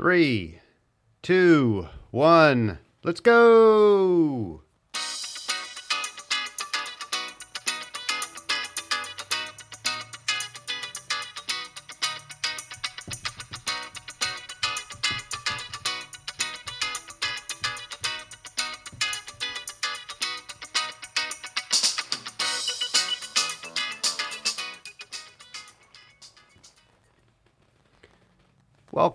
Three, two, one, let's go!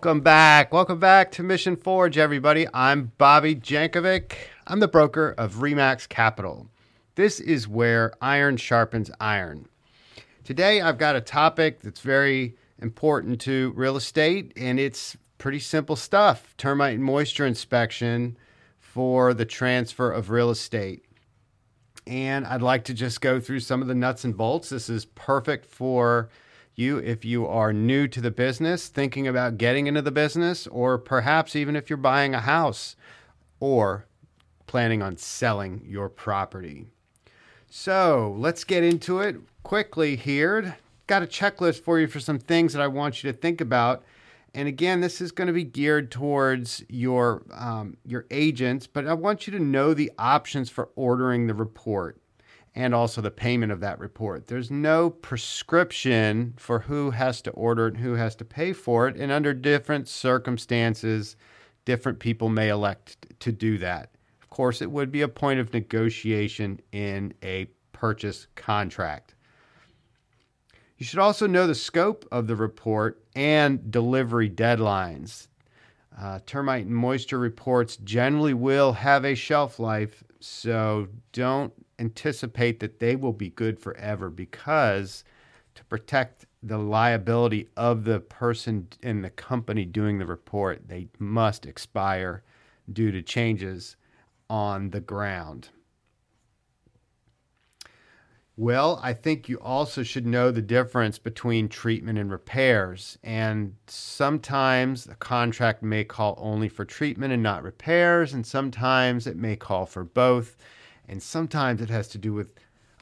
Welcome back. Welcome back to Mission Forge, everybody. I'm Bobby Jankovic. I'm the broker of Remax Capital. This is where iron sharpens iron. Today, I've got a topic that's very important to real estate, and it's pretty simple stuff termite and moisture inspection for the transfer of real estate. And I'd like to just go through some of the nuts and bolts. This is perfect for you if you are new to the business, thinking about getting into the business, or perhaps even if you're buying a house or planning on selling your property. So let's get into it quickly here. Got a checklist for you for some things that I want you to think about. And again, this is going to be geared towards your um, your agents, but I want you to know the options for ordering the report and also the payment of that report. There's no prescription for who has to order it and who has to pay for it. And under different circumstances, different people may elect to do that. Of course, it would be a point of negotiation in a purchase contract. You should also know the scope of the report and delivery deadlines. Uh, termite and moisture reports generally will have a shelf life, so don't anticipate that they will be good forever because to protect the liability of the person in the company doing the report, they must expire due to changes on the ground. Well, I think you also should know the difference between treatment and repairs. And sometimes the contract may call only for treatment and not repairs, and sometimes it may call for both and sometimes it has to do with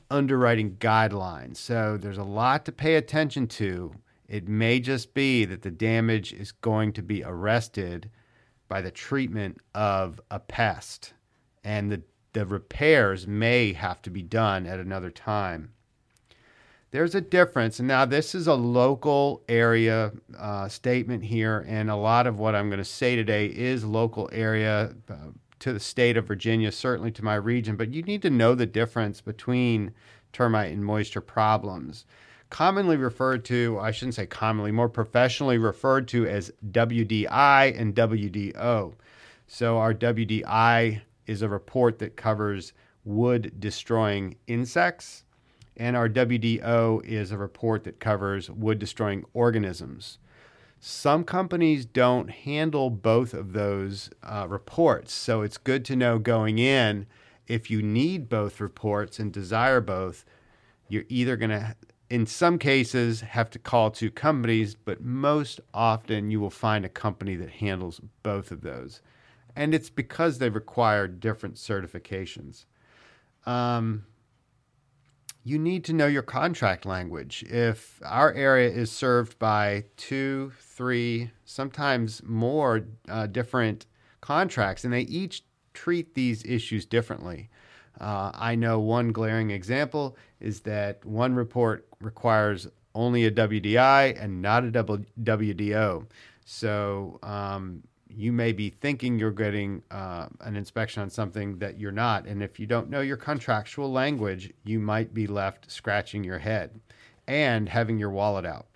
underwriting guidelines. So there's a lot to pay attention to. It may just be that the damage is going to be arrested by the treatment of a pest, and the, the repairs may have to be done at another time. There's a difference, and now this is a local area uh, statement here, and a lot of what I'm going to say today is local area. Uh, to the state of Virginia, certainly to my region, but you need to know the difference between termite and moisture problems. Commonly referred to, I shouldn't say commonly, more professionally referred to as WDI and WDO. So, our WDI is a report that covers wood destroying insects, and our WDO is a report that covers wood destroying organisms. Some companies don't handle both of those uh, reports. So it's good to know going in if you need both reports and desire both, you're either going to, in some cases, have to call two companies, but most often you will find a company that handles both of those. And it's because they require different certifications. Um, you need to know your contract language. If our area is served by two, three, sometimes more uh, different contracts, and they each treat these issues differently. Uh, I know one glaring example is that one report requires only a WDI and not a WDO. So um, you may be thinking you're getting uh, an inspection on something that you're not. And if you don't know your contractual language, you might be left scratching your head and having your wallet out.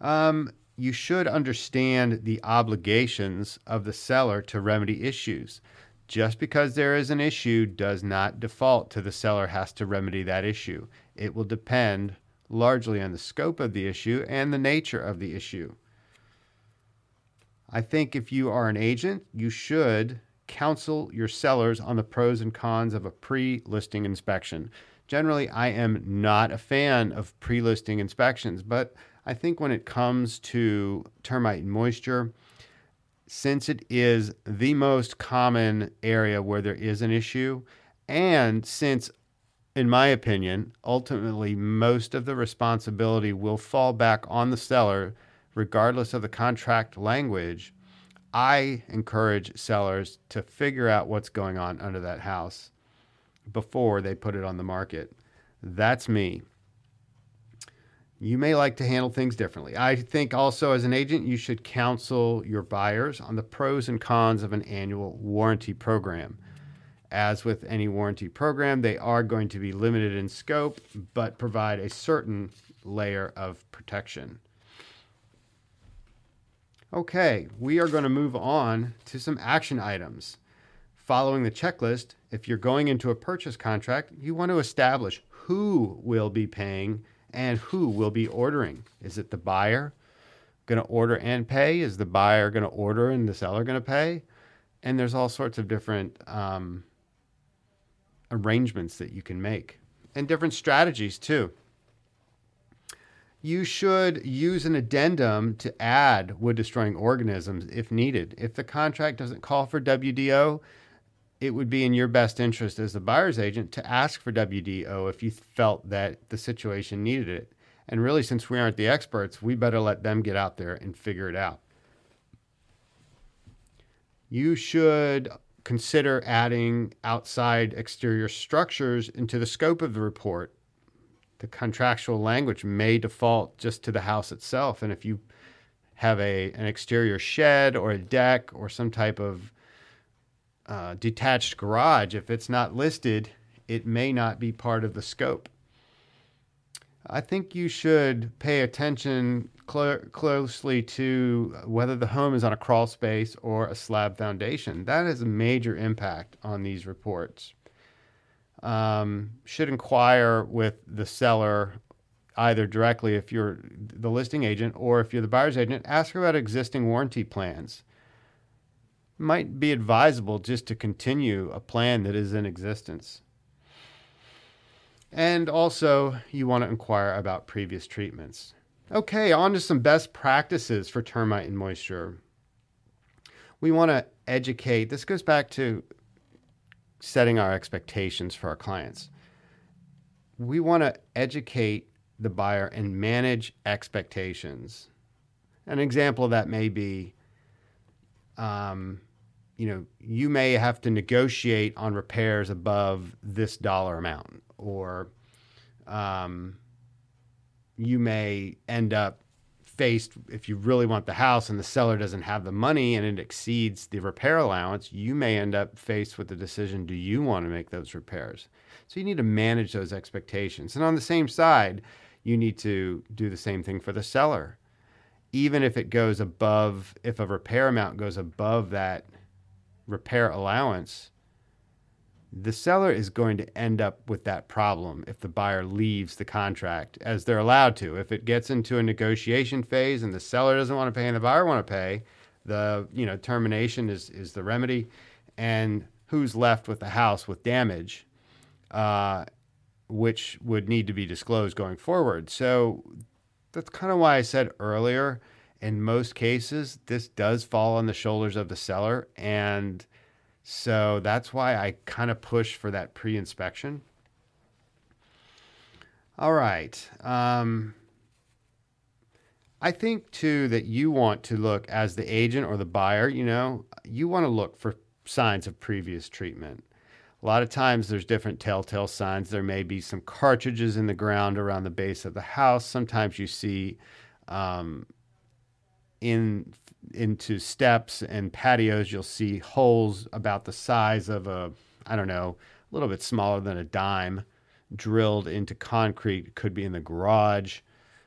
Um, you should understand the obligations of the seller to remedy issues. Just because there is an issue does not default to the seller has to remedy that issue. It will depend largely on the scope of the issue and the nature of the issue. I think if you are an agent, you should counsel your sellers on the pros and cons of a pre listing inspection. Generally, I am not a fan of pre listing inspections, but I think when it comes to termite and moisture, since it is the most common area where there is an issue, and since, in my opinion, ultimately most of the responsibility will fall back on the seller regardless of the contract language, I encourage sellers to figure out what's going on under that house before they put it on the market. That's me. You may like to handle things differently. I think also, as an agent, you should counsel your buyers on the pros and cons of an annual warranty program. As with any warranty program, they are going to be limited in scope, but provide a certain layer of protection. Okay, we are going to move on to some action items. Following the checklist, if you're going into a purchase contract, you want to establish who will be paying and who will be ordering. Is it the buyer going to order and pay? Is the buyer going to order and the seller going to pay? And there's all sorts of different um, arrangements that you can make and different strategies too. You should use an addendum to add wood destroying organisms if needed. If the contract doesn't call for WDO, it would be in your best interest as the buyer's agent to ask for WDO if you felt that the situation needed it. And really, since we aren't the experts, we better let them get out there and figure it out. You should consider adding outside exterior structures into the scope of the report. The contractual language may default just to the house itself. And if you have a, an exterior shed or a deck or some type of uh, detached garage, if it's not listed, it may not be part of the scope. I think you should pay attention cl- closely to whether the home is on a crawl space or a slab foundation. That has a major impact on these reports. Um, should inquire with the seller either directly if you're the listing agent or if you're the buyer's agent, ask about existing warranty plans might be advisable just to continue a plan that is in existence. And also, you want to inquire about previous treatments. Okay, on to some best practices for termite and moisture. We want to educate, this goes back to setting our expectations for our clients. We want to educate the buyer and manage expectations. An example of that may be um, you know, you may have to negotiate on repairs above this dollar amount, or um, you may end up faced if you really want the house and the seller doesn't have the money and it exceeds the repair allowance, you may end up faced with the decision do you want to make those repairs? So you need to manage those expectations. And on the same side, you need to do the same thing for the seller. Even if it goes above, if a repair amount goes above that repair allowance, the seller is going to end up with that problem if the buyer leaves the contract as they're allowed to. If it gets into a negotiation phase and the seller doesn't want to pay and the buyer want to pay, the you know termination is is the remedy, and who's left with the house with damage, uh, which would need to be disclosed going forward. So that's kind of why I said earlier in most cases, this does fall on the shoulders of the seller. And so that's why I kind of push for that pre inspection. All right. Um, I think too that you want to look as the agent or the buyer, you know, you want to look for signs of previous treatment. A lot of times there's different telltale signs. There may be some cartridges in the ground around the base of the house. Sometimes you see um, in into steps and patios, you'll see holes about the size of a I don't know, a little bit smaller than a dime, drilled into concrete. Could be in the garage,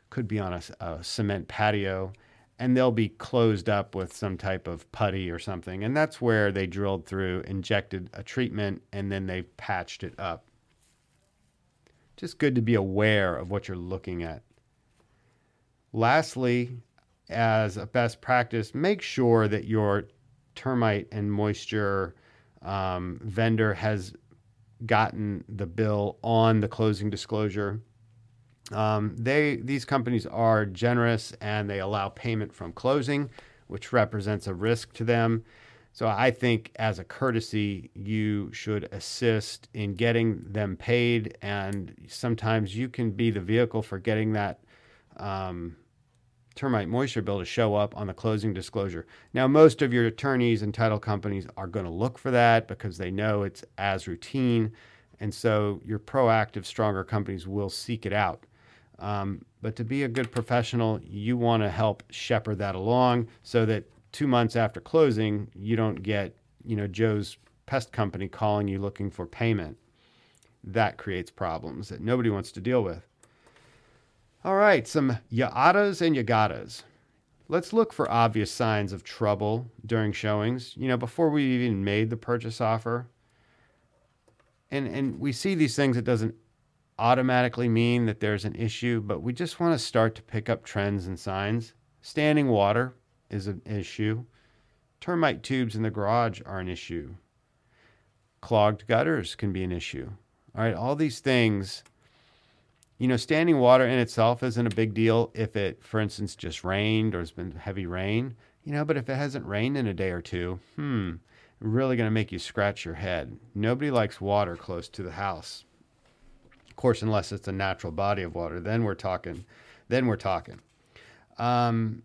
could be on a, a cement patio, and they'll be closed up with some type of putty or something. And that's where they drilled through, injected a treatment, and then they patched it up. Just good to be aware of what you're looking at. Lastly, as a best practice, make sure that your termite and moisture um, vendor has gotten the bill on the closing disclosure. Um, they these companies are generous and they allow payment from closing, which represents a risk to them. So I think as a courtesy, you should assist in getting them paid, and sometimes you can be the vehicle for getting that um, termite moisture bill to show up on the closing disclosure. Now, most of your attorneys and title companies are going to look for that because they know it's as routine. And so your proactive, stronger companies will seek it out. Um, but to be a good professional, you want to help shepherd that along so that two months after closing, you don't get, you know, Joe's pest company calling you looking for payment. That creates problems that nobody wants to deal with. All right, some yadas and yagatas. Let's look for obvious signs of trouble during showings, you know, before we even made the purchase offer. And and we see these things it doesn't automatically mean that there's an issue, but we just want to start to pick up trends and signs. Standing water is an issue. Termite tubes in the garage are an issue. Clogged gutters can be an issue. All right, all these things you know, standing water in itself isn't a big deal if it, for instance, just rained or has been heavy rain, you know, but if it hasn't rained in a day or two, hmm, really going to make you scratch your head. Nobody likes water close to the house. Of course, unless it's a natural body of water, then we're talking, then we're talking. Um,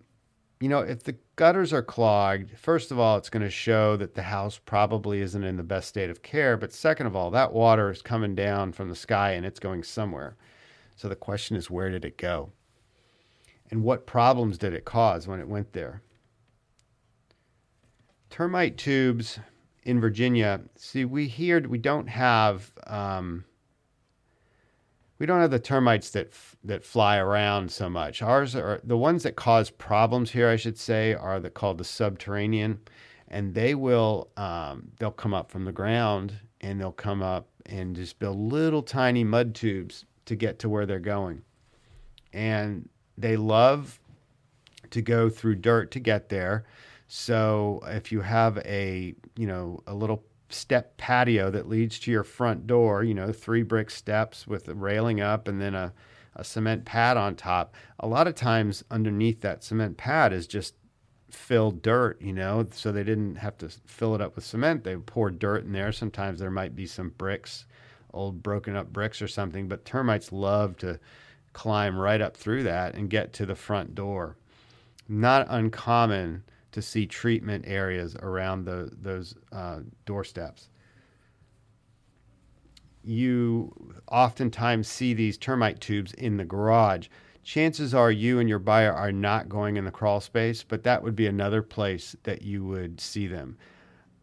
you know, if the gutters are clogged, first of all, it's going to show that the house probably isn't in the best state of care. But second of all, that water is coming down from the sky and it's going somewhere. So the question is, where did it go? And what problems did it cause when it went there? Termite tubes in Virginia. See, we here we don't have um, we don't have the termites that f- that fly around so much. Ours are the ones that cause problems here. I should say are the called the subterranean, and they will um, they'll come up from the ground and they'll come up and just build little tiny mud tubes to get to where they're going. And they love to go through dirt to get there. So if you have a, you know, a little step patio that leads to your front door, you know, three brick steps with a railing up and then a, a cement pad on top, a lot of times underneath that cement pad is just filled dirt, you know, so they didn't have to fill it up with cement. They pour dirt in there. Sometimes there might be some bricks old broken up bricks or something, but termites love to climb right up through that and get to the front door. Not uncommon to see treatment areas around the, those uh, doorsteps. You oftentimes see these termite tubes in the garage. Chances are you and your buyer are not going in the crawl space, but that would be another place that you would see them.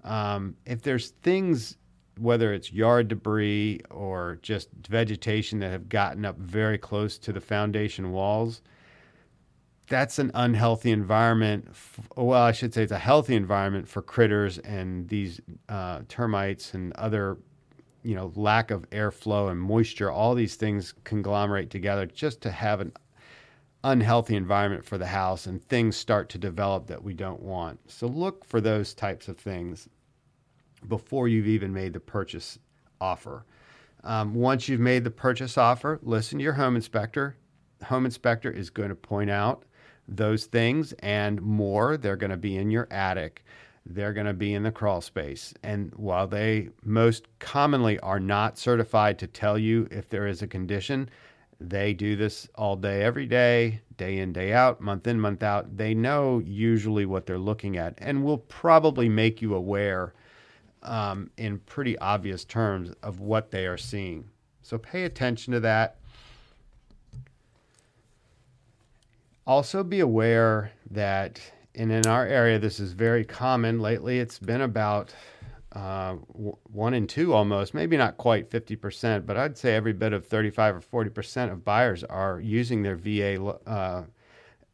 Um, if there's things whether it's yard debris or just vegetation that have gotten up very close to the foundation walls, that's an unhealthy environment. Well, I should say it's a healthy environment for critters and these uh, termites and other, you know, lack of airflow and moisture. All these things conglomerate together just to have an unhealthy environment for the house and things start to develop that we don't want. So look for those types of things before you've even made the purchase offer. Um, once you've made the purchase offer, listen to your home inspector. Home inspector is going to point out those things and more. They're going to be in your attic. They're going to be in the crawl space. And while they most commonly are not certified to tell you if there is a condition, they do this all day, every day, day in, day out, month in, month out. They know usually what they're looking at and will probably make you aware um, in pretty obvious terms of what they are seeing. So pay attention to that. Also, be aware that, and in our area, this is very common. Lately, it's been about uh, one in two almost, maybe not quite 50%, but I'd say every bit of 35 or 40% of buyers are using their VA uh,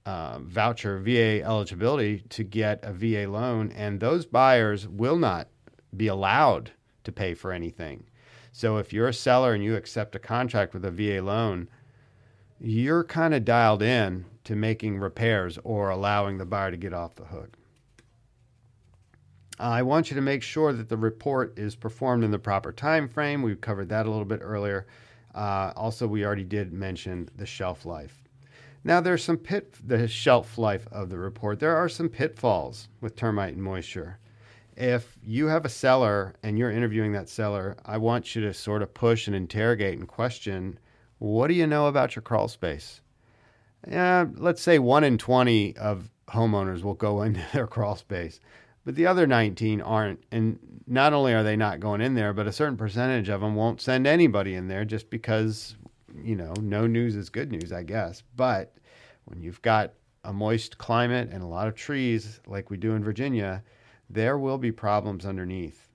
uh, voucher, VA eligibility to get a VA loan. And those buyers will not be allowed to pay for anything. So if you're a seller and you accept a contract with a VA loan, you're kind of dialed in to making repairs or allowing the buyer to get off the hook. I want you to make sure that the report is performed in the proper time frame. We covered that a little bit earlier. Uh, also, we already did mention the shelf life. Now, there's some pit the shelf life of the report. There are some pitfalls with termite and moisture if you have a seller and you're interviewing that seller, I want you to sort of push and interrogate and question what do you know about your crawl space? yeah, let's say one in 20 of homeowners will go into their crawl space, but the other 19 aren't. And not only are they not going in there, but a certain percentage of them won't send anybody in there just because, you know, no news is good news, I guess. But when you've got a moist climate and a lot of trees like we do in Virginia, there will be problems underneath.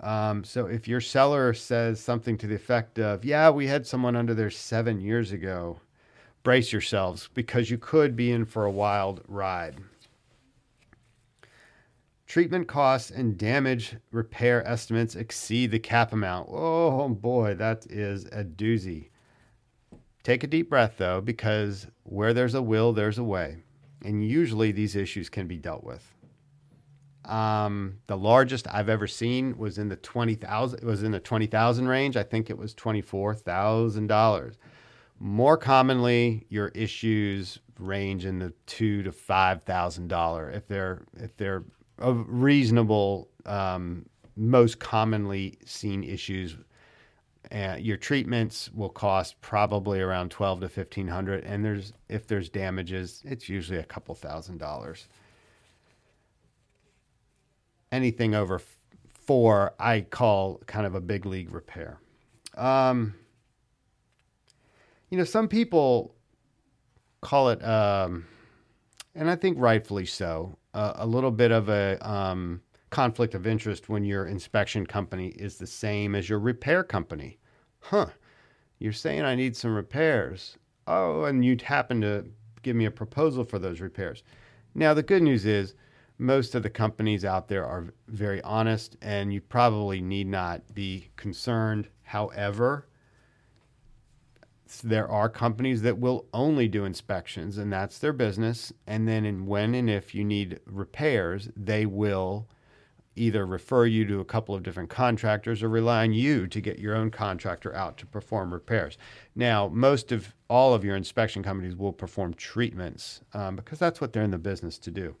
Um, so if your seller says something to the effect of, yeah, we had someone under there seven years ago, brace yourselves because you could be in for a wild ride. Treatment costs and damage repair estimates exceed the cap amount. Oh boy, that is a doozy. Take a deep breath though, because where there's a will, there's a way. And usually these issues can be dealt with. Um, the largest I've ever seen was in the twenty thousand. Was in the twenty thousand range. I think it was twenty four thousand dollars. More commonly, your issues range in the two to five thousand dollar if they're if they're of reasonable. Um, most commonly seen issues. Uh, your treatments will cost probably around twelve to fifteen hundred, and there's if there's damages, it's usually a couple thousand dollars. Anything over four, I call kind of a big league repair. Um, you know, some people call it, um, and I think rightfully so, uh, a little bit of a um, conflict of interest when your inspection company is the same as your repair company. Huh. You're saying I need some repairs. Oh, and you'd happen to give me a proposal for those repairs. Now, the good news is most of the companies out there are very honest, and you probably need not be concerned. However, there are companies that will only do inspections and that's their business. And then in when and if you need repairs they will either refer you to a couple of different contractors or rely on you to get your own contractor out to perform repairs. Now most of all of your inspection companies will perform treatments um, because that's what they're in the business to do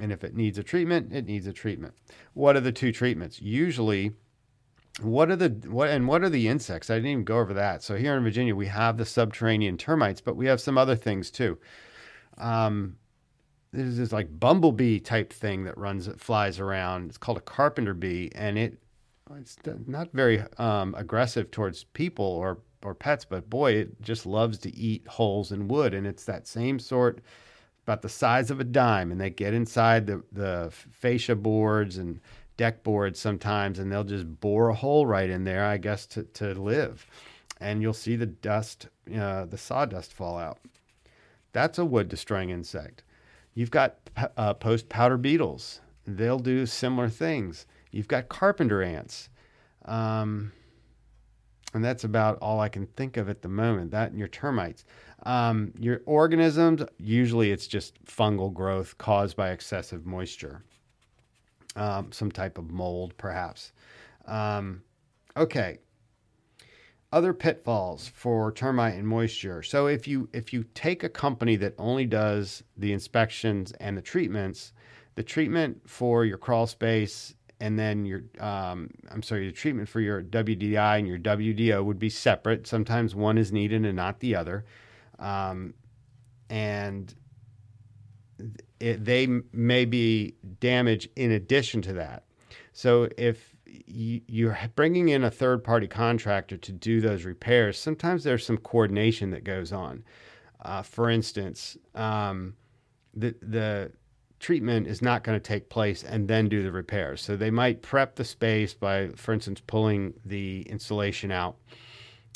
and if it needs a treatment it needs a treatment what are the two treatments usually what are the what and what are the insects? I didn't even go over that. So here in Virginia, we have the subterranean termites, but we have some other things too. Um, there's this like bumblebee type thing that runs, flies around. It's called a carpenter bee, and it it's not very um, aggressive towards people or or pets, but boy, it just loves to eat holes in wood, and it's that same sort, about the size of a dime, and they get inside the the fascia boards and deck boards sometimes and they'll just bore a hole right in there, I guess, to, to live. And you'll see the dust, uh, the sawdust fall out. That's a wood destroying insect. You've got uh, post powder beetles. They'll do similar things. You've got carpenter ants. Um, and that's about all I can think of at the moment. That and your termites. Um, your organisms, usually it's just fungal growth caused by excessive moisture um, some type of mold, perhaps. Um, okay. Other pitfalls for termite and moisture. So if you if you take a company that only does the inspections and the treatments, the treatment for your crawl space and then your um, I'm sorry, the treatment for your WDI and your WDO would be separate. Sometimes one is needed and not the other, um, and it, they may be damage in addition to that. So if you're bringing in a third party contractor to do those repairs, sometimes there's some coordination that goes on. Uh, for instance, um, the, the treatment is not going to take place and then do the repairs. So they might prep the space by, for instance, pulling the insulation out.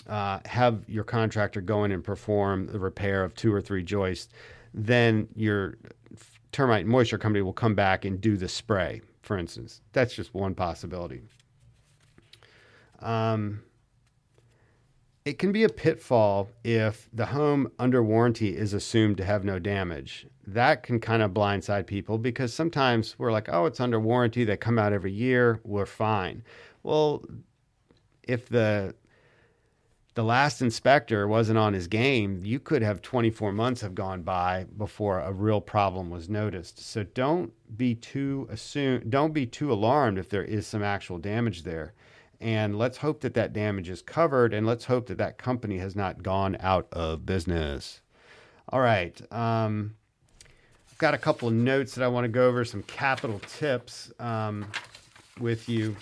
Uh, have your contractor go in and perform the repair of two or three joists then your termite and moisture company will come back and do the spray, for instance. That's just one possibility. Um, it can be a pitfall if the home under warranty is assumed to have no damage. That can kind of blindside people because sometimes we're like, oh, it's under warranty. They come out every year. We're fine. Well, if the the last inspector wasn't on his game, you could have 24 months have gone by before a real problem was noticed. So don't be too assume don't be too alarmed if there is some actual damage there. And let's hope that that damage is covered and let's hope that that company has not gone out of business. All right. Um, I've got a couple of notes that I want to go over, some capital tips um, with you.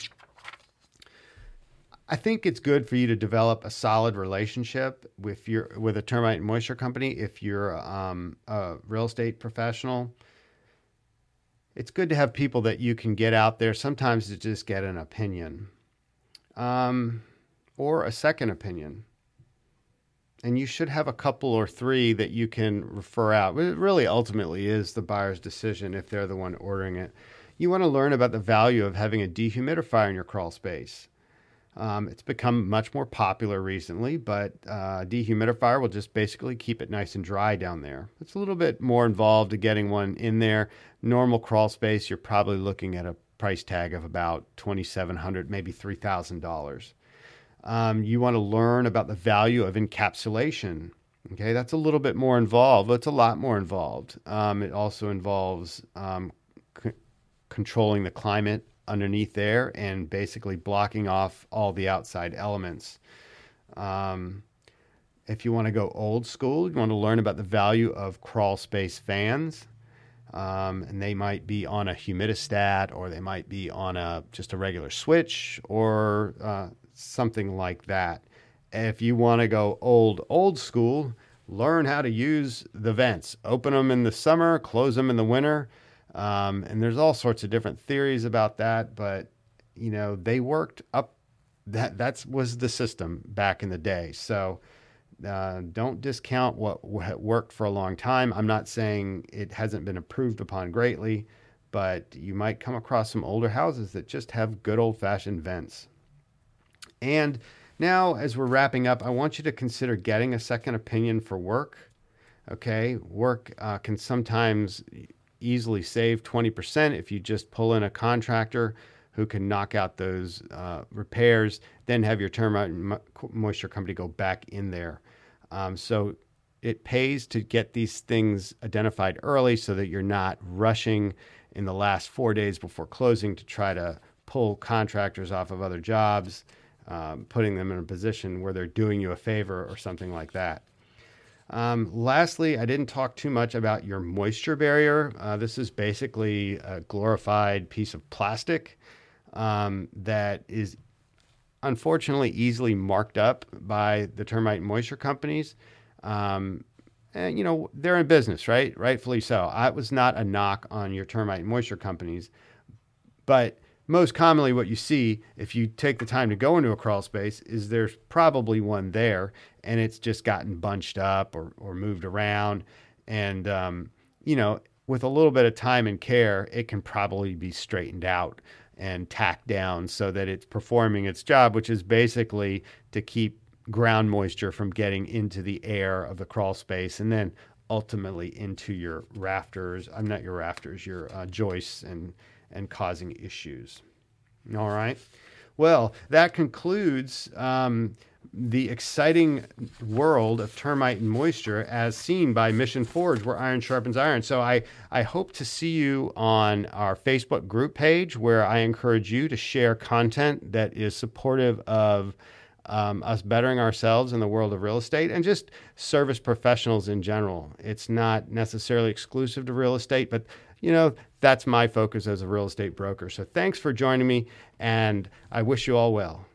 I think it's good for you to develop a solid relationship with your with a termite and moisture company if you're um, a real estate professional. It's good to have people that you can get out there sometimes to just get an opinion um, or a second opinion. And you should have a couple or three that you can refer out. It really ultimately is the buyer's decision if they're the one ordering it. You want to learn about the value of having a dehumidifier in your crawl space. Um, it's become much more popular recently, but uh, dehumidifier will just basically keep it nice and dry down there. It's a little bit more involved to getting one in there. Normal crawl space, you're probably looking at a price tag of about 2,700, maybe $3,000. Um, you want to learn about the value of encapsulation. Okay, that's a little bit more involved. It's a lot more involved. Um, it also involves um, c- controlling the climate underneath there and basically blocking off all the outside elements. Um, if you want to go old school, you want to learn about the value of crawl space fans. Um, and they might be on a humidistat or they might be on a just a regular switch or uh, something like that. If you want to go old old school, learn how to use the vents. Open them in the summer, close them in the winter. Um, and there's all sorts of different theories about that, but you know they worked up. That that was the system back in the day. So uh, don't discount what, what worked for a long time. I'm not saying it hasn't been improved upon greatly, but you might come across some older houses that just have good old fashioned vents. And now, as we're wrapping up, I want you to consider getting a second opinion for work. Okay, work uh, can sometimes easily save 20% if you just pull in a contractor who can knock out those uh, repairs, then have your termite and moisture company go back in there. Um, so it pays to get these things identified early so that you're not rushing in the last four days before closing to try to pull contractors off of other jobs, um, putting them in a position where they're doing you a favor or something like that. Um, lastly, I didn't talk too much about your moisture barrier. Uh, this is basically a glorified piece of plastic um, that is unfortunately easily marked up by the termite moisture companies. Um, and, you know, they're in business, right? Rightfully so. I was not a knock on your termite moisture companies, but most commonly what you see if you take the time to go into a crawl space is there's probably one there and it's just gotten bunched up or, or moved around and um, you know with a little bit of time and care it can probably be straightened out and tacked down so that it's performing its job which is basically to keep ground moisture from getting into the air of the crawl space and then ultimately into your rafters i'm not your rafters your uh, joists and and causing issues. All right. Well, that concludes um, the exciting world of termite and moisture as seen by Mission Forge, where iron sharpens iron. So I, I hope to see you on our Facebook group page, where I encourage you to share content that is supportive of um, us bettering ourselves in the world of real estate and just service professionals in general. It's not necessarily exclusive to real estate, but you know, that's my focus as a real estate broker. So thanks for joining me, and I wish you all well.